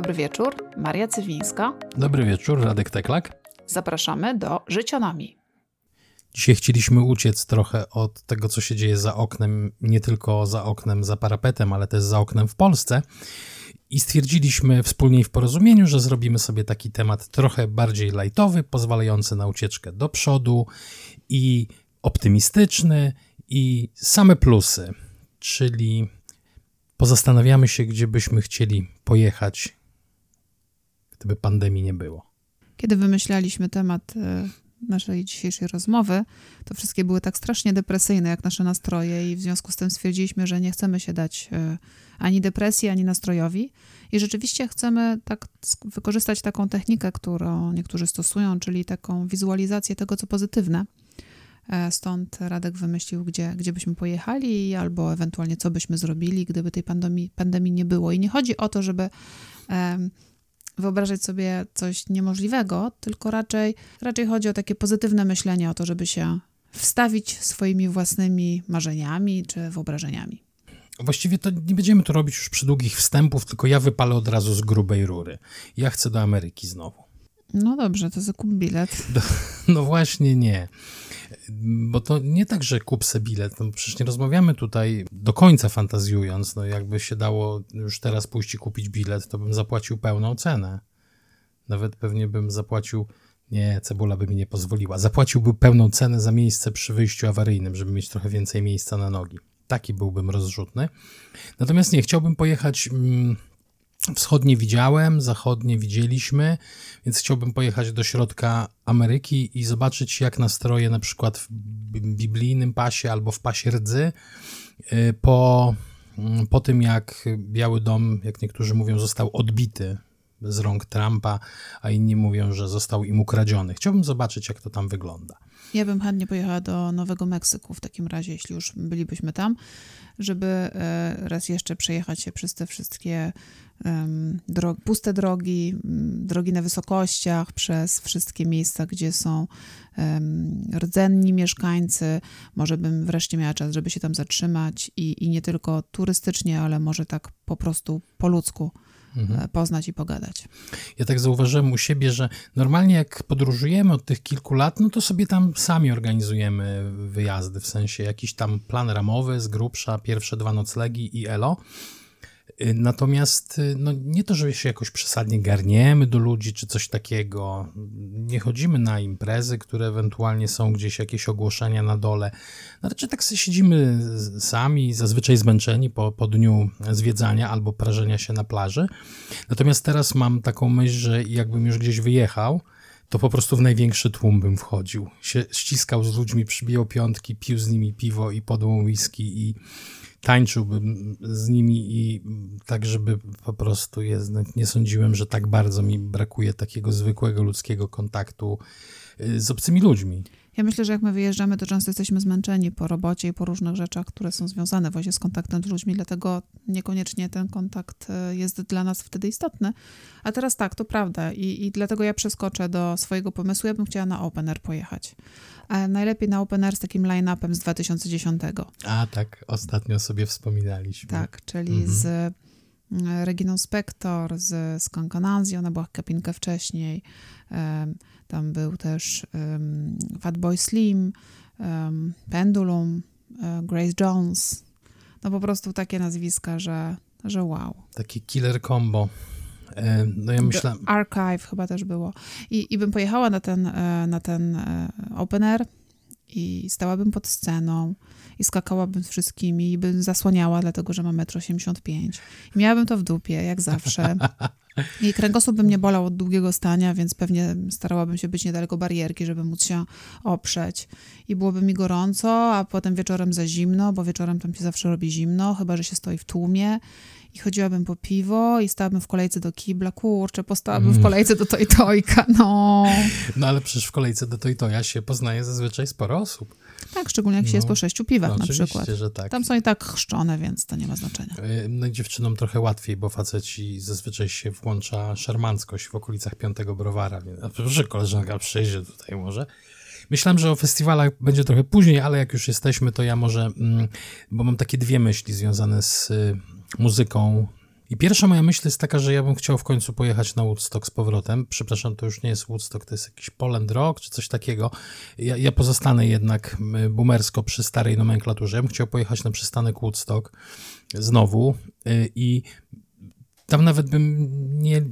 dobry wieczór. Maria Cywińska. Dobry wieczór, Radek Teklak. Zapraszamy do Życionami. Dzisiaj chcieliśmy uciec trochę od tego, co się dzieje za oknem, nie tylko za oknem, za parapetem, ale też za oknem w Polsce. I stwierdziliśmy wspólnie w porozumieniu, że zrobimy sobie taki temat trochę bardziej lightowy, pozwalający na ucieczkę do przodu i optymistyczny i same plusy, czyli pozastanawiamy się, gdzie byśmy chcieli pojechać, gdyby pandemii nie było. Kiedy wymyślaliśmy temat e, naszej dzisiejszej rozmowy, to wszystkie były tak strasznie depresyjne, jak nasze nastroje, i w związku z tym stwierdziliśmy, że nie chcemy się dać e, ani depresji, ani nastrojowi. I rzeczywiście chcemy tak wykorzystać taką technikę, którą niektórzy stosują, czyli taką wizualizację tego, co pozytywne. E, stąd Radek wymyślił, gdzie, gdzie byśmy pojechali, albo ewentualnie co byśmy zrobili, gdyby tej pandemii, pandemii nie było. I nie chodzi o to, żeby wyobrażać sobie coś niemożliwego, tylko raczej, raczej chodzi o takie pozytywne myślenie, o to, żeby się wstawić swoimi własnymi marzeniami czy wyobrażeniami. Właściwie to nie będziemy to robić już przy długich wstępów, tylko ja wypalę od razu z grubej rury. Ja chcę do Ameryki znowu. No dobrze, to zakup bilet. Do, no właśnie nie. Bo to nie tak, że kup se bilet. No przecież nie rozmawiamy tutaj do końca fantazjując. No jakby się dało już teraz pójść i kupić bilet, to bym zapłacił pełną cenę. Nawet pewnie bym zapłacił. Nie, cebula by mi nie pozwoliła. Zapłaciłby pełną cenę za miejsce przy wyjściu awaryjnym, żeby mieć trochę więcej miejsca na nogi. Taki byłbym rozrzutny. Natomiast nie, chciałbym pojechać. Mm, Wschodnie widziałem, zachodnie widzieliśmy, więc chciałbym pojechać do środka Ameryki i zobaczyć, jak nastroje na przykład w biblijnym pasie albo w pasie rdzy y, po, mm, po tym, jak Biały Dom, jak niektórzy mówią, został odbity z rąk Trumpa, a inni mówią, że został im ukradziony. Chciałbym zobaczyć, jak to tam wygląda. Ja bym chętnie pojechała do Nowego Meksyku w takim razie, jeśli już bylibyśmy tam, żeby e, raz jeszcze przejechać się przez te wszystkie drog, puste drogi, drogi na wysokościach, przez wszystkie miejsca, gdzie są rdzenni mieszkańcy. Może bym wreszcie miała czas, żeby się tam zatrzymać i, i nie tylko turystycznie, ale może tak po prostu po ludzku mhm. poznać i pogadać. Ja tak zauważyłem u siebie, że normalnie jak podróżujemy od tych kilku lat, no to sobie tam sami organizujemy wyjazdy, w sensie jakiś tam plan ramowy z grubsza, pierwsze dwa noclegi i elo. Y, natomiast y, no, nie to, że się jakoś przesadnie garniemy do ludzi czy coś takiego. Nie chodzimy na imprezy, które ewentualnie są gdzieś jakieś ogłoszenia na dole. No, raczej tak sobie siedzimy sami, zazwyczaj zmęczeni po, po dniu zwiedzania albo prażenia się na plaży. Natomiast teraz mam taką myśl, że jakbym już gdzieś wyjechał, to po prostu w największy tłum bym wchodził. Się ściskał z ludźmi, przybijał piątki, pił z nimi piwo i podłą whisky i tańczyłbym z nimi i tak, żeby po prostu jest, nie sądziłem, że tak bardzo mi brakuje takiego zwykłego ludzkiego kontaktu y, z obcymi ludźmi. Ja myślę, że jak my wyjeżdżamy, to często jesteśmy zmęczeni po robocie i po różnych rzeczach, które są związane właśnie z kontaktem z ludźmi, dlatego niekoniecznie ten kontakt y, jest dla nas wtedy istotny. A teraz tak, to prawda i, i dlatego ja przeskoczę do swojego pomysłu. Ja bym chciała na Open Air pojechać a najlepiej na Open Air z takim line-upem z 2010. A tak, ostatnio sobie wspominaliśmy. Tak, czyli mhm. z mm, Reginą Spector, z Skankanazją, ona była kapinkę wcześniej. Tam był też um, Fatboy Slim, um, Pendulum, um, Grace Jones. No po prostu takie nazwiska, że, że wow. Taki killer combo. E, no ja myślę... Archive chyba też było. I, I bym pojechała na ten, e, na ten e, open air i stałabym pod sceną i skakałabym z wszystkimi i bym zasłaniała, dlatego że mam 1,85 m. Miałabym to w dupie, jak zawsze. I kręgosłup by mnie bolał od długiego stania, więc pewnie starałabym się być niedaleko barierki, żeby móc się oprzeć. I byłoby mi gorąco, a potem wieczorem za zimno, bo wieczorem tam się zawsze robi zimno, chyba że się stoi w tłumie i chodziłabym po piwo i stałabym w kolejce do kibla. Kurczę, postałabym mm. w kolejce do Tojtojka, no. No ale przecież w kolejce do Tojtoja się poznaje zazwyczaj sporo osób. Tak, szczególnie jak się no, jest po sześciu piwach no, na przykład. że tak. Tam są i tak chrzczone, więc to nie ma znaczenia. E, no i dziewczynom trochę łatwiej, bo faceci zazwyczaj się włącza szarmanckość w okolicach piątego browara. Proszę koleżanka przyjdzie tutaj może. Myślałem, że o festiwalach będzie trochę później, ale jak już jesteśmy, to ja może, mm, bo mam takie dwie myśli związane z muzyką I pierwsza moja myśl jest taka, że ja bym chciał w końcu pojechać na Woodstock z powrotem. Przepraszam, to już nie jest Woodstock, to jest jakiś Poland Rock czy coś takiego. Ja, ja pozostanę jednak boomersko przy starej nomenklaturze. Ja bym chciał pojechać na przystanek Woodstock znowu y, i tam nawet bym nie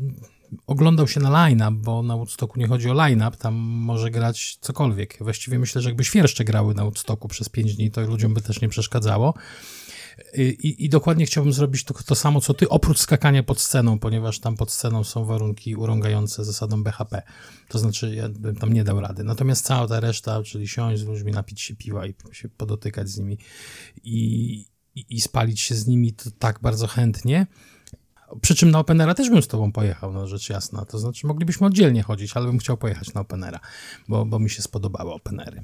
oglądał się na line-up, bo na Woodstocku nie chodzi o line-up, tam może grać cokolwiek. Właściwie myślę, że jakby świerszcze grały na Woodstocku przez 5 dni, to ludziom by też nie przeszkadzało. I, I, dokładnie chciałbym zrobić to, to samo, co ty, oprócz skakania pod sceną, ponieważ tam pod sceną są warunki urągające zasadą BHP. To znaczy, ja bym tam nie dał rady. Natomiast cała ta reszta, czyli siąść z ludźmi, napić się piwa i się podotykać z nimi i, i, i spalić się z nimi, to tak bardzo chętnie. Przy czym na Openera też bym z tobą pojechał, no rzecz jasna. To znaczy, moglibyśmy oddzielnie chodzić, ale bym chciał pojechać na Openera, bo, bo mi się spodobały Openery.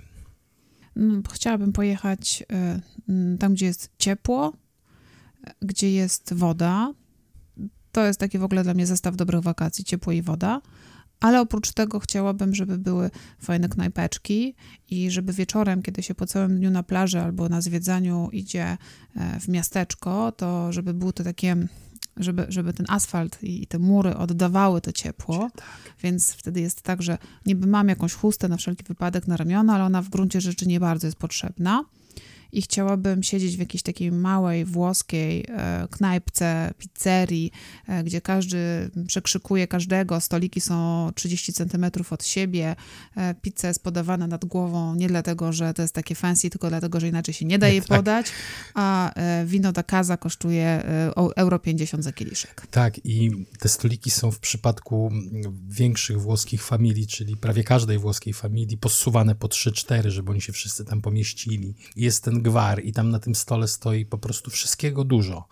Chciałabym pojechać mm, tam, gdzie jest ciepło, gdzie jest woda. To jest taki w ogóle dla mnie zestaw dobrych wakacji, ciepło i woda. Ale oprócz tego chciałabym, żeby były fajne knajpeczki i żeby wieczorem, kiedy się po całym dniu na plaży albo na zwiedzaniu idzie e, w miasteczko, to żeby było to takie żeby, żeby ten asfalt i te mury oddawały to ciepło. Tak. Więc wtedy jest tak, że niby mam jakąś chustę na wszelki wypadek na ramiona, ale ona w gruncie rzeczy nie bardzo jest potrzebna i chciałabym siedzieć w jakiejś takiej małej włoskiej e, knajpce, pizzerii, e, gdzie każdy przekrzykuje każdego, stoliki są 30 centymetrów od siebie, e, pizza jest podawana nad głową nie dlatego, że to jest takie fancy, tylko dlatego, że inaczej się nie da jej tak. podać, a wino da casa kosztuje euro 50 za kieliszek. Tak i te stoliki są w przypadku większych włoskich familii, czyli prawie każdej włoskiej familii, posuwane po 3-4, żeby oni się wszyscy tam pomieścili. Jest ten gwar i tam na tym stole stoi po prostu wszystkiego dużo.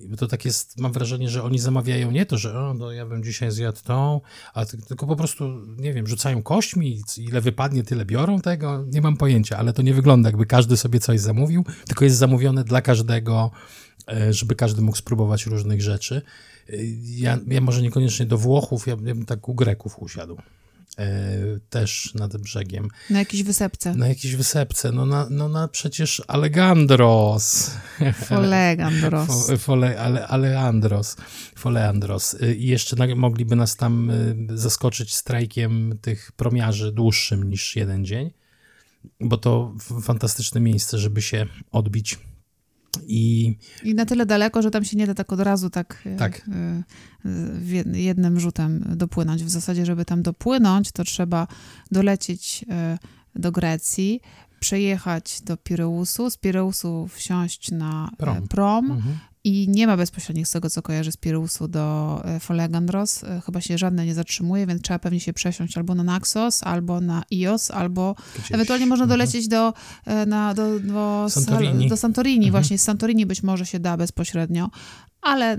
I to tak jest, mam wrażenie, że oni zamawiają nie to, że o, no ja bym dzisiaj zjadł tą, a tylko po prostu, nie wiem, rzucają kośćmi, ile wypadnie, tyle biorą tego, nie mam pojęcia, ale to nie wygląda jakby każdy sobie coś zamówił, tylko jest zamówione dla każdego, e, żeby każdy mógł spróbować różnych rzeczy. E, ja, ja może niekoniecznie do Włochów, ja, ja bym tak u Greków usiadł. E, też nad brzegiem. Na jakiejś wysepce. Na jakiejś wysepce, no na, no na przecież Alejandros. Folegandros. Fole, ale, Aleandros. Foleandros. E, I jeszcze na, mogliby nas tam e, zaskoczyć strajkiem tych promiarzy dłuższym niż jeden dzień, bo to fantastyczne miejsce, żeby się odbić i, I na tyle daleko, że tam się nie da tak od razu tak, e, tak. E, jednym rzutem dopłynąć. W zasadzie, żeby tam dopłynąć, to trzeba dolecieć e, do Grecji, przejechać do Pireusu, z Pireusu wsiąść na prom, prom mhm i nie ma bezpośrednich z tego, co kojarzy z Pirusu do e, Folegandros. E, chyba się żadne nie zatrzymuje, więc trzeba pewnie się przesiąść albo na Naxos, albo na Ios, albo Gdzieś. ewentualnie można mhm. dolecieć do, e, na, do, do Santorini. Do Santorini. Mhm. Właśnie z Santorini być może się da bezpośrednio, ale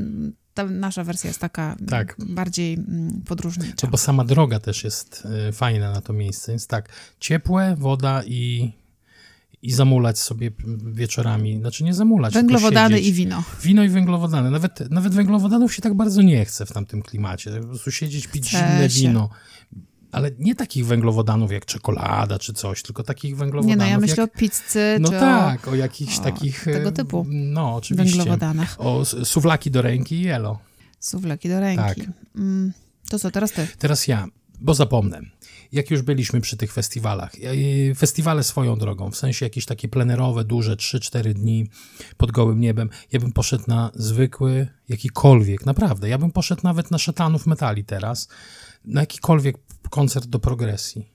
ta nasza wersja jest taka tak. bardziej mm, podróżnicza. bo sama droga też jest fajna na to miejsce. Jest tak, ciepłe, woda i i zamulać sobie wieczorami, znaczy nie zamulać. Węglowodany i wino. Wino i węglowodany. Nawet, nawet węglowodanów się tak bardzo nie chce w tamtym klimacie. Po prostu siedzieć, pić Chce zimne się. wino. Ale nie takich węglowodanów jak czekolada czy coś, tylko takich węglowodanów. Nie, no ja myślę jak, o pizzy. No tak, o, o jakichś o takich. Tego typu. No, oczywiście. Węglowodanach. O suwlaki do ręki i elo. Suwlaki do ręki. Tak. Mm, to co, teraz ty? Teraz ja, bo zapomnę jak już byliśmy przy tych festiwalach. Festiwale swoją drogą, w sensie jakieś takie plenerowe, duże, 3-4 dni pod gołym niebem. Ja bym poszedł na zwykły, jakikolwiek, naprawdę. Ja bym poszedł nawet na szatanów metali teraz, na jakikolwiek koncert do progresji.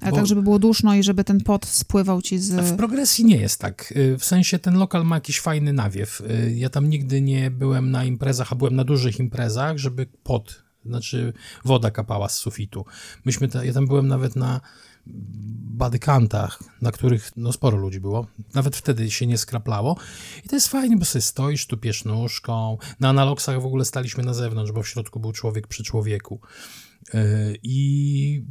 Ale Bo tak, żeby było duszno i żeby ten pot spływał ci z... W progresji nie jest tak. W sensie ten lokal ma jakiś fajny nawiew. Ja tam nigdy nie byłem na imprezach, a byłem na dużych imprezach, żeby pot znaczy woda kapała z sufitu. Myśmy, ja tam byłem nawet na badykantach, na których no sporo ludzi było. Nawet wtedy się nie skraplało. I to jest fajnie, bo sobie stoisz, tupiesz nóżką. Na analogsach w ogóle staliśmy na zewnątrz, bo w środku był człowiek przy człowieku. Yy, I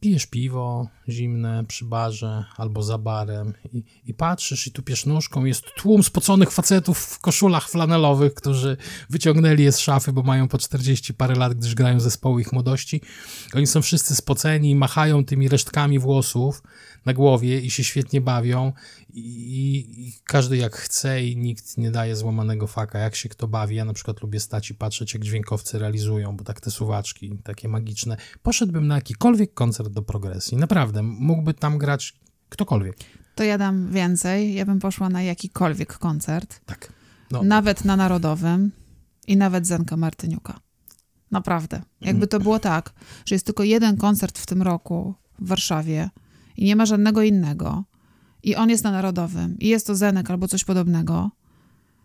pijesz piwo zimne przy barze albo za barem i, i patrzysz i tu nóżką jest tłum spoconych facetów w koszulach flanelowych, którzy wyciągnęli je z szafy, bo mają po 40 parę lat, gdyż grają zespoły ich młodości. Oni są wszyscy spoceni, machają tymi resztkami włosów na głowie i się świetnie bawią i, i, każdy jak chce i nikt nie daje złamanego faka, jak się kto bawi. Ja na przykład lubię stać i patrzeć, jak dźwiękowcy realizują, bo tak te suwaczki, takie magiczne. Poszedłbym na jakikolwiek koncert do progresji. Naprawdę, mógłby tam grać ktokolwiek. To ja dam więcej. Ja bym poszła na jakikolwiek koncert. Tak. No. Nawet na Narodowym i nawet Zenka Martyniuka. Naprawdę. Jakby to było tak, że jest tylko jeden koncert w tym roku w Warszawie i nie ma żadnego innego i on jest na Narodowym i jest to Zenek albo coś podobnego,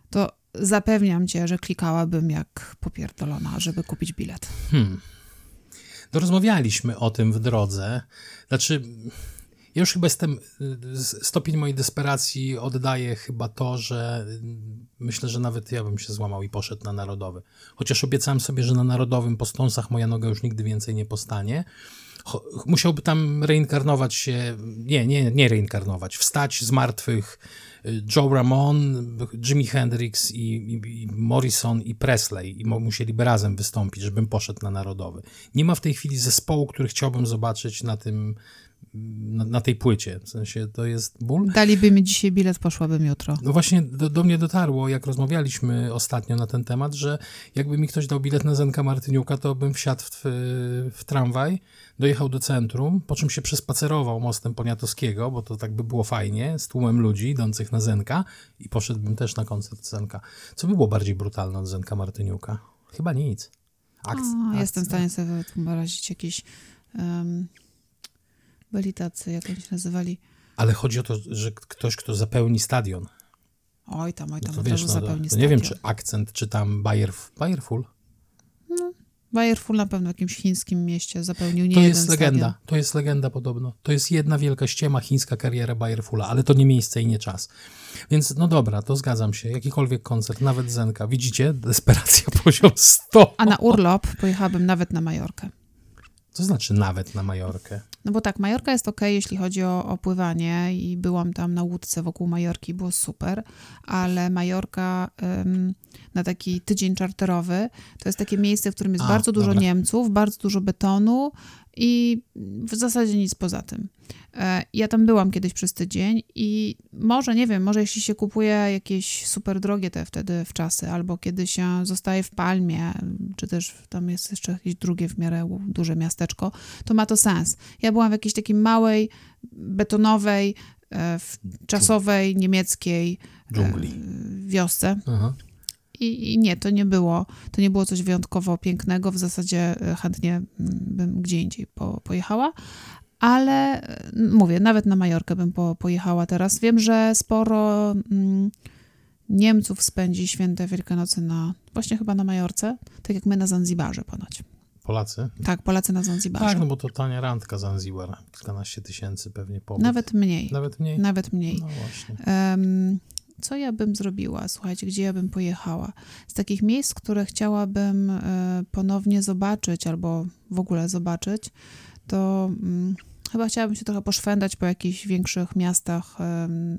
to zapewniam cię, że klikałabym jak popierdolona, żeby kupić bilet. Hmm. No rozmawialiśmy o tym w drodze. Znaczy, ja już chyba jestem, stopień mojej desperacji oddaje chyba to, że myślę, że nawet ja bym się złamał i poszedł na Narodowy. Chociaż obiecałem sobie, że na Narodowym po stąsach moja noga już nigdy więcej nie postanie musiałby tam reinkarnować się, nie, nie, nie reinkarnować, wstać z martwych y, Joe Ramon, Jimi Hendrix i, i, i, Morrison i Presley i musieliby razem wystąpić, żebym poszedł na Narodowy. Nie ma w tej chwili zespołu, który chciałbym zobaczyć na tym na, na, tej płycie. W sensie to jest ból. Daliby mi dzisiaj bilet, poszłabym jutro. No właśnie do, do, mnie dotarło, jak rozmawialiśmy ostatnio na ten temat, że jakby mi ktoś dał bilet na Zenka Martyniuka, to bym wsiadł w, w tramwaj, dojechał do centrum, po czym się przespacerował mostem Poniatowskiego, bo to tak by było fajnie, z tłumem ludzi idących na Zenka i poszedłbym też na koncert Zenka. Co by było bardziej brutalne od Zenka Martyniuka? Chyba nic. Akc, A, jestem w stanie sobie wyobrazić jakieś... Um byli tacy, jak oni się nazywali. Ale chodzi o to, że ktoś, kto zapełni stadion. Oj tam, oj tam, no to wiesz, no, zapełni to, Nie wiem, czy akcent, czy tam Bayer, Bayerful. No, Bayerful na pewno w jakimś chińskim mieście zapełnił nie To jest legenda, stadion. to jest legenda podobno. To jest jedna wielka ściema chińska kariera Bayerfula, ale to nie miejsce i nie czas. Więc no dobra, to zgadzam się. Jakikolwiek koncert, nawet Zenka. Widzicie? Desperacja poziom 100. A na urlop pojechałabym nawet na Majorkę. To znaczy nawet na Majorkę? No bo tak, Majorka jest ok, jeśli chodzi o, o pływanie i byłam tam na łódce wokół Majorki, było super, ale Majorka ym, na taki tydzień czarterowy to jest takie miejsce, w którym jest A, bardzo dużo dobra. Niemców, bardzo dużo betonu i w zasadzie nic poza tym. E, ja tam byłam kiedyś przez tydzień i może, nie wiem, może jeśli się kupuje jakieś super drogie te wtedy w czasy, albo kiedy się zostaje w Palmie, czy też tam jest jeszcze jakieś drugie w miarę duże miasteczko, to ma to sens. Ja byłam w jakiejś takiej małej, betonowej, e, czasowej, niemieckiej e, Dżungli. wiosce. Aha. I, I, nie, to nie było, to nie było coś wyjątkowo pięknego. W zasadzie chętnie mm, bym gdzie indziej po, pojechała, ale mówię, nawet na Majorkę bym po, pojechała teraz. Wiem, że sporo mm, Niemców spędzi święte Wielkanocy na, właśnie chyba na Majorce, tak jak my na Zanzibarze ponoć. Polacy? Tak, Polacy na Zanzibarze. Tak, no bo to tania randka Zanzibar, kilkanaście tysięcy pewnie pobyt. Nawet mniej. Nawet mniej? Nawet mniej. No właśnie. Um, co ja bym zrobiła? Słuchajcie, gdzie ja bym pojechała? Z takich miejsc, które chciałabym y, ponownie zobaczyć albo w ogóle zobaczyć, to um, chyba chciałabym się trochę poszwendać po jakichś większych miastach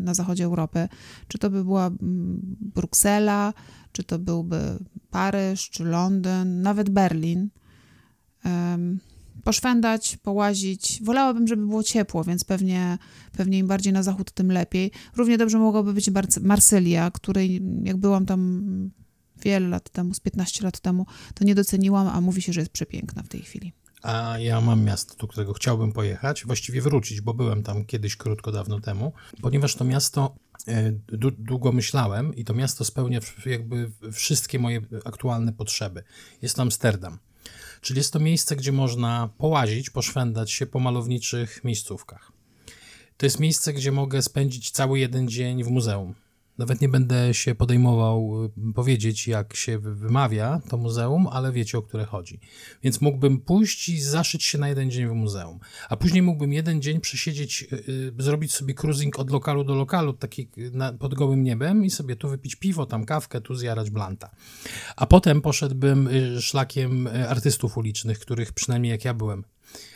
na zachodzie Europy. Czy to by była Bruksela, czy to byłby Paryż, czy Londyn, nawet Berlin. Poszwendać, połazić. Wolałabym, żeby było ciepło, więc pewnie, pewnie im bardziej na zachód, tym lepiej. Równie dobrze mogłaby być Marsylia, której jak byłam tam wiele lat temu, z 15 lat temu, to nie doceniłam, a mówi się, że jest przepiękna w tej chwili. A ja mam miasto, do którego chciałbym pojechać, właściwie wrócić, bo byłem tam kiedyś krótko dawno temu, ponieważ to miasto e, długo myślałem i to miasto spełnia jakby wszystkie moje aktualne potrzeby. Jest to Amsterdam. Czyli jest to miejsce, gdzie można połazić, poszwendać się po malowniczych miejscówkach. To jest miejsce, gdzie mogę spędzić cały jeden dzień w muzeum. Nawet nie będę się podejmował y, powiedzieć, jak się wymawia to muzeum, ale wiecie, o które chodzi. Więc mógłbym pójść i zaszyć się na jeden dzień w muzeum. A później mógłbym jeden dzień przesiedzieć, yy, zrobić sobie cruising od lokalu do lokalu, taki pod gołym niebem i sobie tu wypić piwo, tam kawkę, tu zjarać blanta. A potem poszedłbym y, szlakiem y, artystów ulicznych, których przynajmniej jak ja byłem.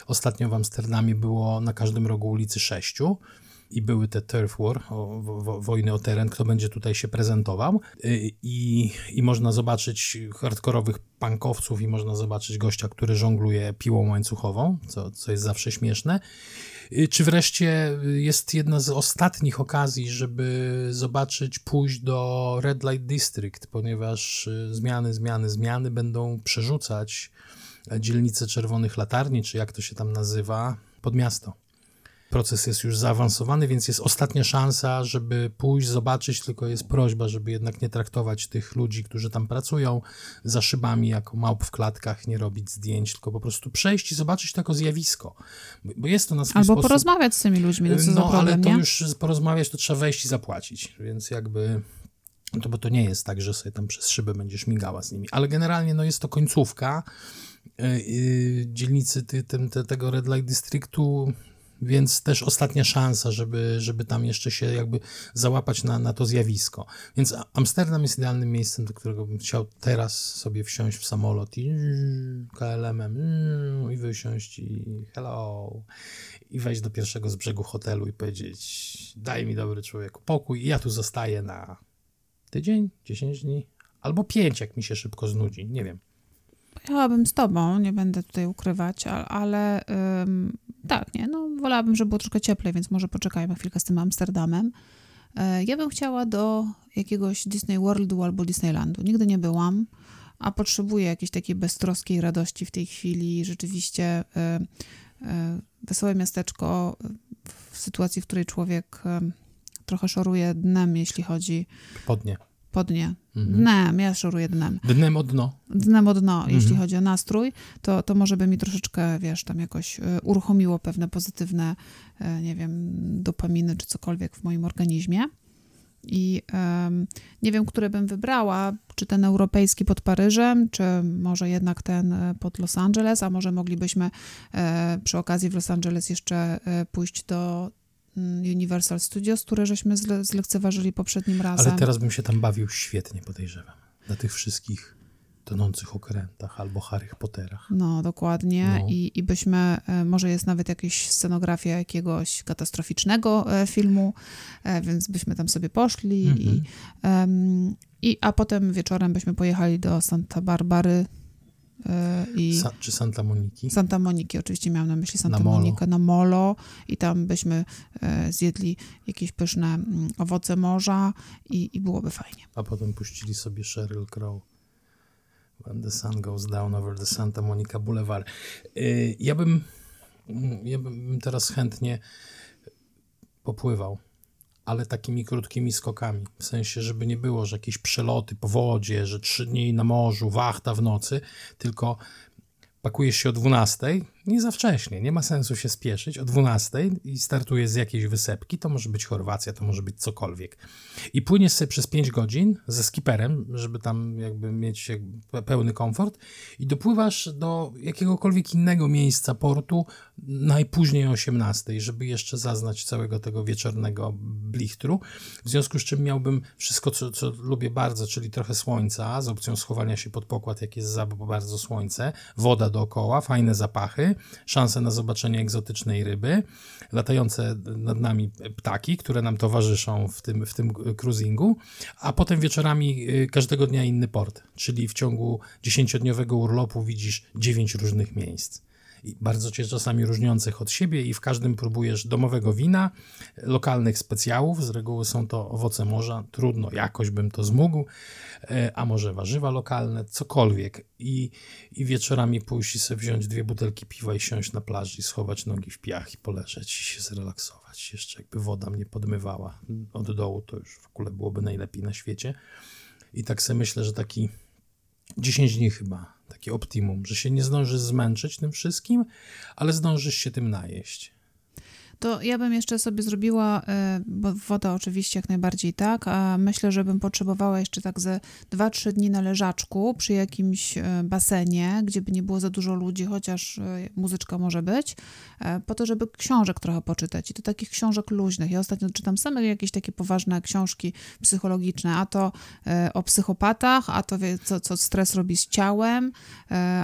Ostatnio w Amsterdamie było na każdym rogu ulicy sześciu i były te turf war, o, wo, wojny o teren, kto będzie tutaj się prezentował y, i, i można zobaczyć hardkorowych pankowców i można zobaczyć gościa, który żongluje piłą łańcuchową, co, co jest zawsze śmieszne. Y, czy wreszcie jest jedna z ostatnich okazji, żeby zobaczyć, pójść do Red Light District, ponieważ y, zmiany, zmiany, zmiany będą przerzucać dzielnicę czerwonych latarni, czy jak to się tam nazywa, pod miasto proces jest już zaawansowany, więc jest ostatnia szansa, żeby pójść, zobaczyć, tylko jest prośba, żeby jednak nie traktować tych ludzi, którzy tam pracują za szybami jako małp w klatkach, nie robić zdjęć, tylko po prostu przejść i zobaczyć to jako zjawisko. Bo jest to na swój Albo sposób... porozmawiać z tymi ludźmi, no co No, problem, ale to nie? już porozmawiać, to trzeba wejść i zapłacić, więc jakby... To, bo to nie jest tak, że sobie tam przez szybę będziesz migała z nimi, ale generalnie no, jest to końcówka yy, dzielnicy ty, tym, te, tego Red Light Districtu więc też ostatnia szansa, żeby, żeby tam jeszcze się jakby załapać na, na to zjawisko. Więc Amsterdam jest idealnym miejscem, do którego bym chciał teraz sobie wsiąść w samolot i KLM-em i wysiąść i hello i wejść do pierwszego z brzegu hotelu i powiedzieć daj mi dobry człowiek pokój i ja tu zostaję na tydzień, 10 dni albo 5, jak mi się szybko znudzi, nie wiem. Pojechałabym z tobą, nie będę tutaj ukrywać, ale, tak, nie, no wolałabym, żeby było troszkę cieplej, więc może poczekajmy chwilkę z tym Amsterdamem. E, ja bym chciała do jakiegoś Disney Worldu albo Disneylandu. Nigdy nie byłam, a potrzebuję jakiejś takiej beztroskiej radości w tej chwili. Rzeczywiście y, y, wesołe miasteczko w sytuacji, w której człowiek trochę szoruje dnem, jeśli chodzi... Podnie podnie. Mhm. Dnem, ja szoruję dnem. Dnem o dno. Dnem o dno, mhm. jeśli chodzi o nastrój, to, to może by mi troszeczkę, wiesz, tam jakoś y, uruchomiło pewne pozytywne, y, nie wiem, dopaminy czy cokolwiek w moim organizmie. I um, nie wiem, które bym wybrała, czy ten europejski pod Paryżem, czy może jednak ten y, pod Los Angeles, a może moglibyśmy e, przy okazji w Los Angeles jeszcze e, pójść do Universal Studios, które żeśmy zle zlekceważyli poprzednim razem. Ale teraz bym się tam bawił świetnie, podejrzewam. Na tych wszystkich tonących okrętach albo Harry Potterach. No, dokładnie. No. I, I byśmy, e, może jest nawet jakaś scenografia jakiegoś katastroficznego e, filmu, e, więc byśmy tam sobie poszli. Mm -hmm. i, um, i, a potem wieczorem byśmy pojechali do Santa Barbary, I Sa czy Santa Moniki? Santa Moniki, oczywiście miałam na myśli Santa na Monikę na Molo i tam byśmy e, zjedli jakieś pyszne mm, owoce morza i, i byłoby fajnie. A potem puścili sobie Sheryl Crow. When the sun goes down over the Santa Monica Boulevard. E, ja bym, mm, ja bym teraz chętnie popływał ale takimi krótkimi skokami. W sensie, żeby nie było, że jakieś przeloty po wodzie, że trzy dni na morzu, wachta w nocy, tylko pakujesz się o 12, nie za wcześnie, nie ma sensu się spieszyć, o 12 i startujesz z jakiejś wysepki, to może być Chorwacja, to może być cokolwiek. I płyniesz sobie przez 5 godzin ze skiperem, żeby tam jakby mieć pełny komfort i dopływasz do jakiegokolwiek innego miejsca portu najpóźniej o 18, żeby jeszcze zaznać całego tego wieczornego blichtru, w związku z czym miałbym wszystko, co, co lubię bardzo, czyli trochę słońca, z opcją schowania się pod pokład, jak jest za bardzo słońce, woda dookoła, fajne zapachy, szanse na zobaczenie egzotycznej ryby, latające nad nami ptaki, które nam towarzyszą w tym, w tym cruisingu, a potem wieczorami y, każdego dnia inny port, czyli w ciągu dziesięciodniowego urlopu widzisz dziewięć różnych miejsc bardzo cię czasami różniących od siebie i w każdym próbujesz domowego wina, lokalnych specjałów, z reguły są to owoce morza, trudno, jakoś bym to zmógł, e, a może warzywa lokalne, cokolwiek. I, i wieczorami pójść i sobie wziąć dwie butelki piwa i siąść na plaży i schować nogi w piach i poleżeć i się zrelaksować, jeszcze jakby woda mnie podmywała od dołu, to już w ogóle byłoby najlepiej na świecie. I tak sobie myślę, że taki 10 dni chyba takie optimum, że się nie zdążysz zmęczyć tym wszystkim, ale zdążysz się tym najeść. To ja bym jeszcze sobie zrobiła, e, bo woda oczywiście jak najbardziej tak, a myślę, że bym potrzebowała jeszcze tak ze 2-3 dni na leżaczku przy jakimś e, basenie, gdzie by nie było za dużo ludzi, chociaż e, muzyczka może być, po to, żeby książek trochę poczytać. I to takich książek luźnych. Ja ostatnio czytam same jakieś takie poważne książki psychologiczne, a to o psychopatach, a to co, co stres robi z ciałem,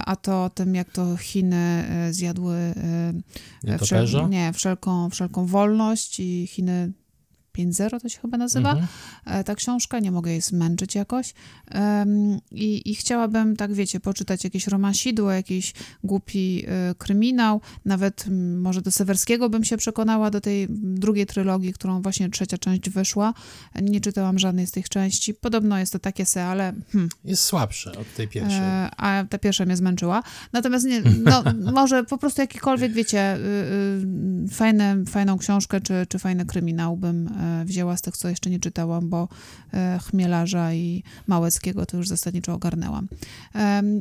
a to o tym, jak to Chiny zjadły wszel nie, wszelką wszelką wolność i Chiny 5.0 to się chyba nazywa, mhm. E, ta książka, nie mogę jej zmęczyć jakoś. I, I chciałabym, tak wiecie, poczytać jakieś romansidło, jakiś głupi e, kryminał, nawet może do Sewerskiego bym się przekonała, do tej drugiej trylogii, którą właśnie trzecia część wyszła. Nie czytałam żadnej z tych części. Podobno jest to takie se, ale... Hmm. Jest słabsze od tej pierwszej. E, a ta pierwsza mnie zmęczyła. Natomiast nie, no, może po prostu jakikolwiek, wiecie, y, y, fajne, fajną książkę czy, czy fajny kryminał bym wzięła z tych, co jeszcze nie czytałam, bo e, Chmielarza i Małeckiego to już zasadniczo ogarnęłam.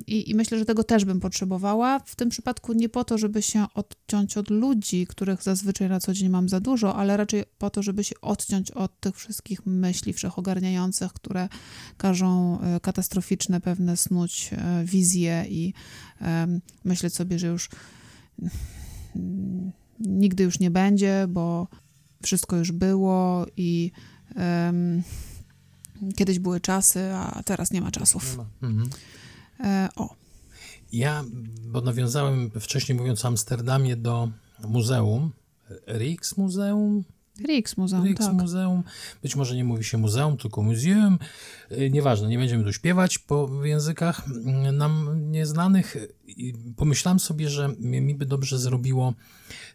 I, I myślę, że tego też bym potrzebowała. W tym przypadku nie po to, żeby się odciąć od ludzi, których zazwyczaj na co dzień mam za dużo, ale raczej po to, żeby się odciąć od tych wszystkich myśli wszechogarniających, które każą e, katastroficzne pewne snuć e, wizje i myśleć sobie, że już mm, nigdy już nie będzie, bo wszystko już było i um, kiedyś były czasy, a teraz nie ma czasów. Nie ma. Mhm. E, o. Ja, bo nawiązałem wcześniej mówiąc o Amsterdamie do muzeum, Rijksmuseum, Rijksmuseum, Rijksmuseum. tak. Muzeum. Być może nie mówi się muzeum, tylko muzeum. E, nieważne, nie będziemy tu śpiewać po językach nam nieznanych. Pomyślałem sobie, że mi by dobrze zrobiło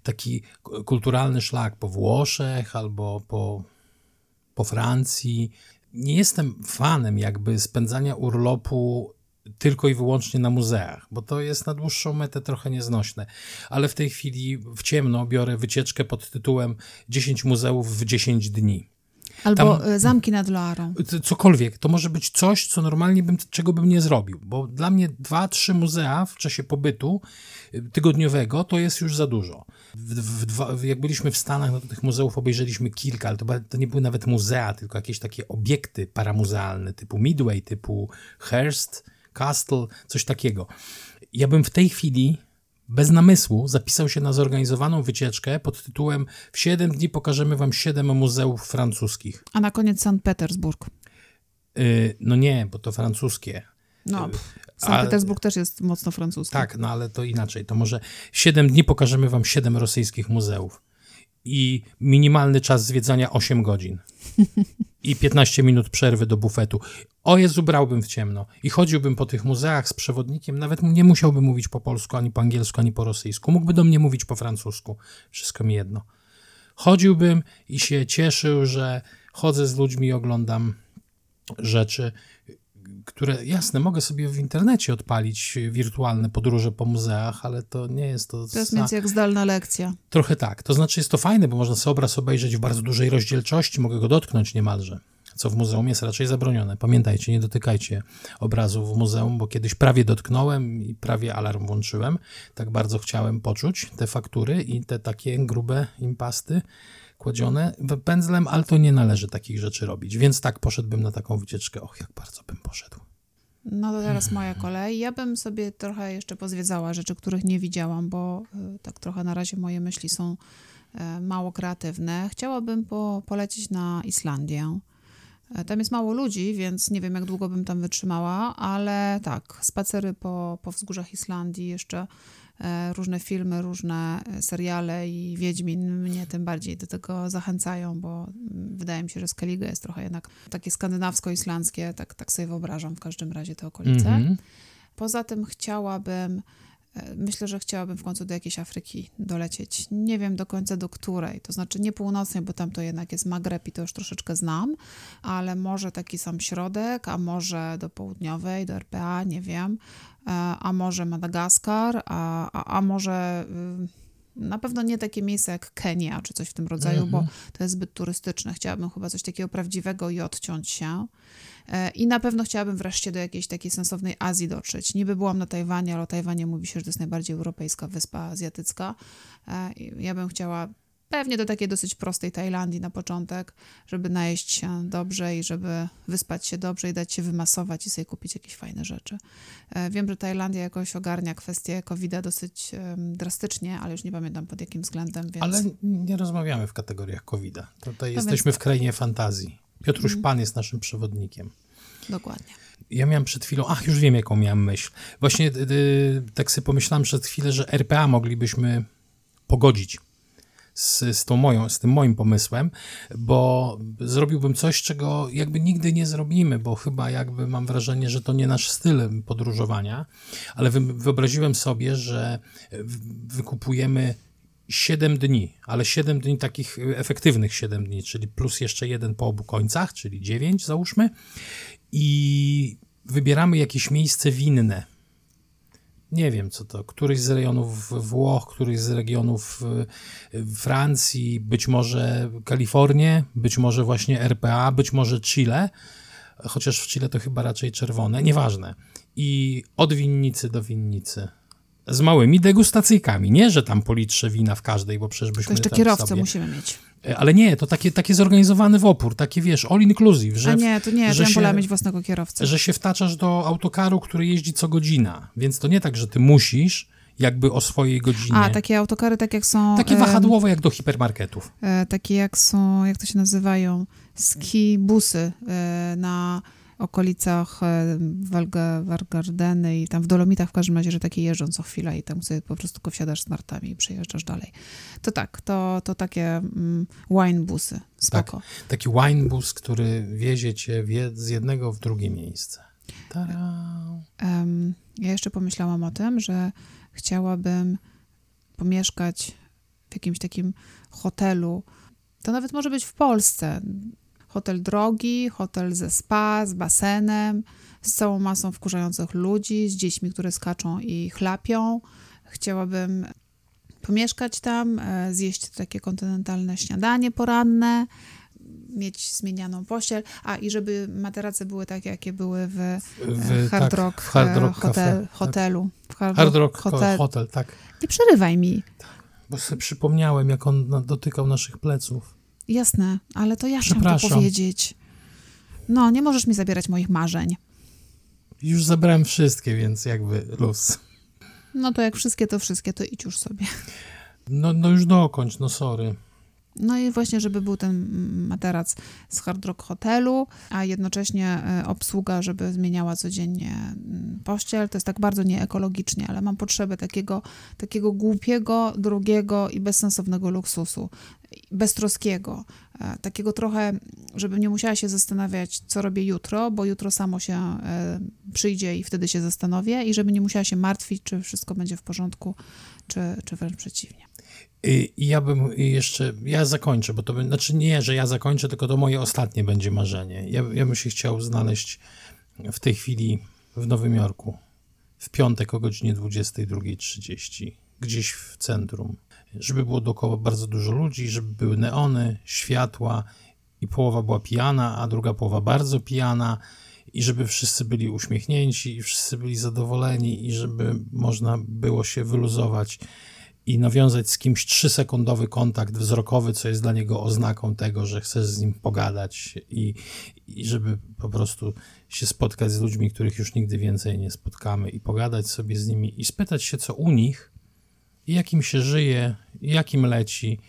taki kulturalny szlak po Włoszech albo po, po Francji. Nie jestem fanem jakby spędzania urlopu tylko i wyłącznie na muzeach, bo to jest na dłuższą metę trochę nieznośne. Ale w tej chwili w ciemno biorę wycieczkę pod tytułem 10 muzeów w 10 dni. Albo Tam, e, zamki nad Loarą. Cokolwiek. To może być coś, co normalnie bym, czego bym nie zrobił, bo dla mnie dwa, trzy muzea w czasie pobytu e, tygodniowego to jest już za dużo. W, w, dwa, jak byliśmy w Stanach, no to tych muzeów obejrzeliśmy kilka, ale to, to nie były nawet muzea, tylko jakieś takie obiekty paramuzealne typu Midway, typu Hearst, Castle, coś takiego. Ja bym w tej chwili bez namysłu zapisał się na zorganizowaną wycieczkę pod tytułem W 7 dni pokażemy wam 7 muzeów francuskich. A na koniec Sankt Petersburg. Yy, no nie, bo to francuskie. No, y, Sankt Petersburg też jest mocno francuski. Tak, no ale to inaczej. To może 7 dni pokażemy wam 7 rosyjskich muzeów. I minimalny czas zwiedzania 8 godzin. I 15 minut przerwy do bufetu. O Jezu, brałbym w ciemno i chodziłbym po tych muzeach z przewodnikiem, nawet nie musiałbym mówić po polsku, ani po angielsku, ani po rosyjsku. Mógłby do mnie mówić po francusku. Wszystko mi jedno. Chodziłbym i się cieszył, że chodzę z ludźmi i oglądam rzeczy, które, jasne, mogę sobie w internecie odpalić wirtualne podróże po muzeach, ale to nie jest to... To jest między jak zdalna lekcja. Trochę tak. To znaczy jest to fajne, bo można sobie obraz obejrzeć w bardzo dużej rozdzielczości, mogę go dotknąć niemalże co w muzeum jest raczej zabronione. Pamiętajcie, nie dotykajcie obrazów w muzeum, bo kiedyś prawie dotknąłem i prawie alarm włączyłem. Tak bardzo chciałem poczuć te faktury i te takie grube impasty kładzione pędzlem, ale to nie należy takich rzeczy robić. Więc tak, poszedłbym na taką wycieczkę. Och, jak bardzo bym poszedł. No to teraz moja kolej. Ja bym sobie trochę jeszcze pozwiedzała rzeczy, których nie widziałam, bo y, tak trochę na razie moje myśli są y, mało kreatywne. Chciałabym po, polecieć na Islandię. E, tam jest mało ludzi, więc nie wiem, jak długo bym tam wytrzymała, ale tak, spacery po, po wzgórzach Islandii, jeszcze e, różne filmy, różne e, seriale i Wiedźmin mnie tym bardziej do tego zachęcają, bo mm, wydaje mi się, że Skellige jest trochę jednak takie skandynawsko-islandzkie, tak, tak sobie wyobrażam w każdym razie te okolice. Mm -hmm. Poza tym chciałabym E, myślę, że chciałabym w końcu do jakiejś Afryki dolecieć. Nie wiem do końca do której, to znaczy nie północnej, bo tam to jednak jest Magreb i to już troszeczkę znam, ale może taki sam środek, a może do południowej, do RPA, nie wiem, e, a może Madagaskar, a, a, a może y, na pewno nie takie miejsce jak Kenia czy coś w tym rodzaju, bo mhm. to jest zbyt turystyczne. Chciałabym chyba coś takiego prawdziwego i odciąć się. E, I na pewno chciałabym wreszcie do jakiejś takiej sensownej Azji dotrzeć. Niby byłam na Tajwanie, ale o Tajwanie mówi się, że to jest najbardziej europejska wyspa azjatycka. E, ja bym chciała Pewnie do takiej dosyć prostej Tajlandii na początek, żeby najeść się dobrze i żeby wyspać się dobrze i dać się wymasować i sobie kupić jakieś fajne rzeczy. E, wiem, że Tajlandia jakoś ogarnia kwestię covid dosyć drastycznie, ale już nie pamiętam pod jakim względem, więc... Ale nie rozmawiamy w kategoriach COVID-a. Tutaj no jesteśmy więc... w krainie fantazji. Piotruś mm. Pan jest naszym przewodnikiem. Dokładnie. Ja miałem przed chwilą, ach, już wiem, jaką miałem myśl. Właśnie y, y, tak sobie pomyślałem przed chwilę, że RPA moglibyśmy pogodzić z, z, tą moją, z tym moim pomysłem, bo zrobiłbym coś, czego jakby nigdy nie zrobimy, bo chyba jakby mam wrażenie, że to nie nasz styl podróżowania, ale wyobraziłem sobie, że wykupujemy 7 dni, ale 7 dni takich efektywnych 7 dni, czyli plus jeszcze jeden po obu końcach, czyli 9 załóżmy i wybieramy jakieś miejsce winne nie wiem co to, któryś z rejonów Włoch, któryś z regionów Francji, być może Kalifornię, być może właśnie RPA, być może Chile, chociaż w Chile to chyba raczej czerwone, nieważne. I od winnicy do winnicy. Z małymi degustacyjkami. Nie, że tam po litrze wina w każdej, bo przecież byśmy. To jeszcze kierowcę sobie... musimy mieć. E, ale nie, to takie, takie zorganizowany w opór, takie wiesz, all inclusive. Że, A nie, to nie, że ja wolę mieć własnego kierowcę. Że się wtaczasz do autokaru, który jeździ co godzina, więc to nie tak, że ty musisz jakby o swojej godzinie. A, takie autokary, tak jak są... Takie wahadłowe jak do hipermarketów. E, takie jak są, jak to się nazywają, ski busy e, na okolicach e, Wargardeny i tam w Dolomitach w każdym razie, że takie jeżdżą co chwilę i tam sobie po prostu tylko wsiadasz z nartami i przejeżdżasz dalej. To tak, to, to takie mm, wine busy, spoko. Tak, taki wine bus, który wiezie cię z jednego w drugie miejsce. Um, ja jeszcze pomyślałam o tym, że chciałabym pomieszkać w jakimś takim hotelu. To nawet może być w Polsce. Hotel drogi, hotel ze spa, z basenem, z całą masą wkurzających ludzi, z dziećmi, które skaczą i chlapią. Chciałabym pomieszkać tam, e, zjeść takie kontynentalne śniadanie poranne, mieć zmienianą pościel, a i żeby materace były takie, jakie były w, w e, Hard tak, Rock, hard rock hotel, tak. hotelu. W hard, hard Rock hotel. hotel. tak. Nie przerywaj mi. Tak, bo sobie przypomniałem, jak on dotykał naszych pleców. Jasne, ale to ja chciałam to powiedzieć. No, nie możesz mi zabierać moich marzeń. Już zabrałem wszystkie, więc jakby luz. No to jak wszystkie, to wszystkie, to idź już sobie. No, no już dokończ, no sorry. No i właśnie, żeby był ten materac z Hard Rock Hotelu, a jednocześnie e, obsługa, żeby zmieniała codziennie mm, pościel. To jest tak bardzo nieekologicznie, ale mam potrzebę takiego, takiego głupiego, drugiego i bezsensownego luksusu, beztroskiego. E, takiego trochę, żebym nie musiała się zastanawiać, co robię jutro, bo jutro samo się e, przyjdzie i wtedy się zastanowię i żeby nie musiała się martwić, czy wszystko będzie w porządku, czy, czy wręcz przeciwnie. I ja bym jeszcze, ja zakończę, bo to by, znaczy nie, że ja zakończę, tylko to moje ostatnie będzie marzenie. Ja, ja bym się chciał znaleźć w tej chwili w Nowym Jorku, w piątek o godzinie 22.30, gdzieś w centrum, żeby było dookoła bardzo dużo ludzi, żeby były neony, światła i połowa była pijana, a druga połowa bardzo pijana. I żeby wszyscy byli uśmiechnięci i wszyscy byli zadowoleni i żeby można było się wyluzować i nawiązać z kimś trzysekundowy kontakt wzrokowy, co jest dla niego oznaką tego, że chcesz z nim pogadać i, i żeby po prostu się spotkać z ludźmi, których już nigdy więcej nie spotkamy i pogadać sobie z nimi i spytać się, co u nich, jakim się żyje, jakim leci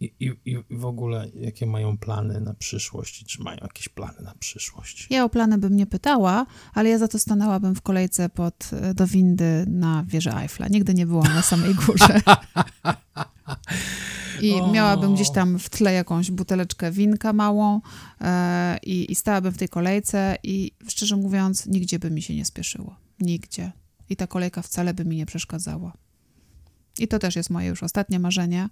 i, i, i w ogóle jakie mają plany na przyszłość i czy mają jakieś plany na przyszłość. Ja o plany bym nie pytała, ale ja za to stanęłabym w kolejce pod, e, do windy na wieży Eiffla. Nigdy nie byłam na samej górze. I o. miałabym gdzieś tam w tle jakąś buteleczkę winka małą i, i stałabym w tej kolejce i szczerze mówiąc, nigdzie by mi się nie spieszyło. Nigdzie. I ta kolejka wcale by mi nie przeszkadzała. I to też jest moje już ostatnie marzenie.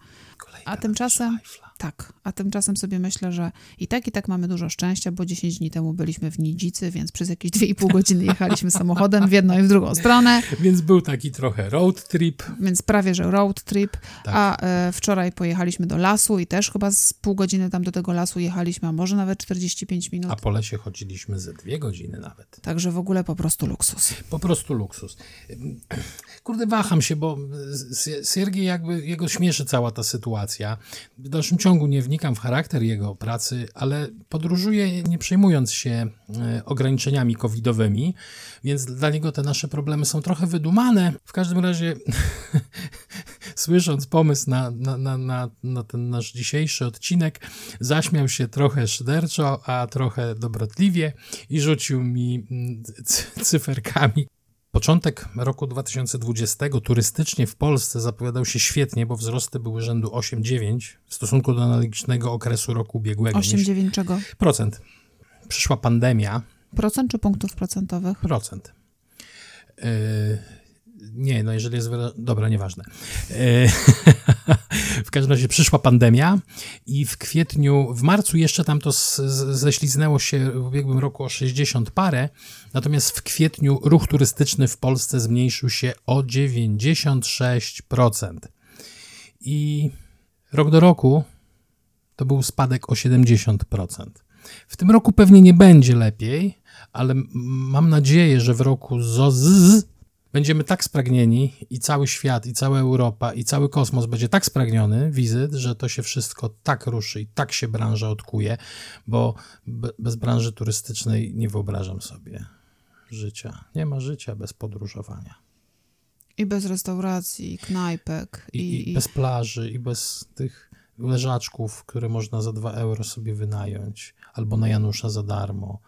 A tymczasem, tak, a tymczasem sobie myślę, że i tak, i tak mamy dużo szczęścia, bo 10 dni temu byliśmy w Nidzicy, więc przez jakieś 2,5 godziny jechaliśmy samochodem w jedną i w drugą stronę. Więc był taki trochę road trip. Więc prawie, że road trip. Tak. A e, wczoraj pojechaliśmy do lasu i też chyba z pół godziny tam do tego lasu jechaliśmy, a może nawet 45 minut. A po lesie chodziliśmy ze dwie godziny nawet. Także w ogóle po prostu luksus. Po prostu luksus. Kurde, waham się, bo Siergiej jakby, jego śmieszy cała ta sytuacja. W dalszym ciągu nie wnikam w charakter jego pracy, ale podróżuje nie przejmując się e, ograniczeniami covidowymi, więc dla niego te nasze problemy są trochę wydumane. W każdym razie słysząc pomysł na, na, na, na, na ten nasz dzisiejszy odcinek, zaśmiał się trochę szyderczo, a trochę dobrotliwie i rzucił mi mm, cyferkami. Początek roku 2020 turystycznie w Polsce zapowiadał się świetnie, bo wzrosty były rzędu 8-9 w stosunku do analogicznego okresu roku ubiegłego. 8-9 czego? Procent. Przyszła pandemia. Procent czy punktów procentowych? Procent. Yy, nie, no jeżeli jest. Dobra, nieważne. E, w każdym razie przyszła pandemia i w kwietniu, w marcu jeszcze tam to ześliznęło się w ubiegłym roku o 60 parę, natomiast w kwietniu ruch turystyczny w Polsce zmniejszył się o 96%. I rok do roku to był spadek o 70%. W tym roku pewnie nie będzie lepiej, ale mam nadzieję, że w roku ZOZ będziemy tak spragnieni i cały świat, i cała Europa, i cały kosmos będzie tak spragniony wizyt, że to się wszystko tak ruszy i tak się branża odkuje, bo bez branży turystycznej nie wyobrażam sobie życia. Nie ma życia bez podróżowania. I bez restauracji, knajpek. I, i, i bez plaży, i bez tych leżaczków, które można za 2 euro sobie wynająć, albo na Janusza za darmo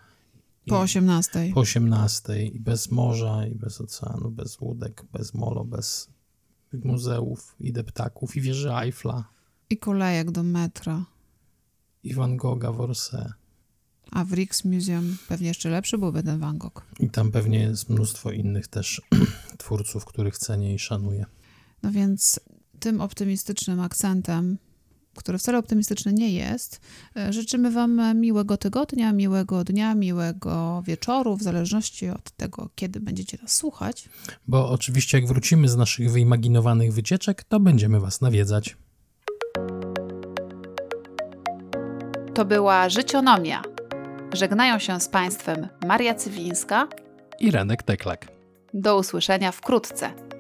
po 18. Po 18. I bez morza, i bez oceanu, bez łódek, bez molo, bez muzeów, i deptaków, i wieży Eiffla. I kolejek do metra. I Van Gogha w Orsay. A w Rijksmuseum pewnie jeszcze lepszy byłby ten Van Gogh. I tam pewnie jest mnóstwo innych też twórców, których cenię i szanuję. No więc tym optymistycznym akcentem który wcale optymistyczny nie jest. E, życzymy Wam miłego tygodnia, miłego dnia, miłego wieczoru, w zależności od tego, kiedy będziecie nas słuchać. Bo oczywiście, jak wrócimy z naszych wyimaginowanych wycieczek, to będziemy Was nawiedzać. To była Życionomia. Żegnają się z Państwem Maria Cywińska i Renek Teklak. Do usłyszenia wkrótce.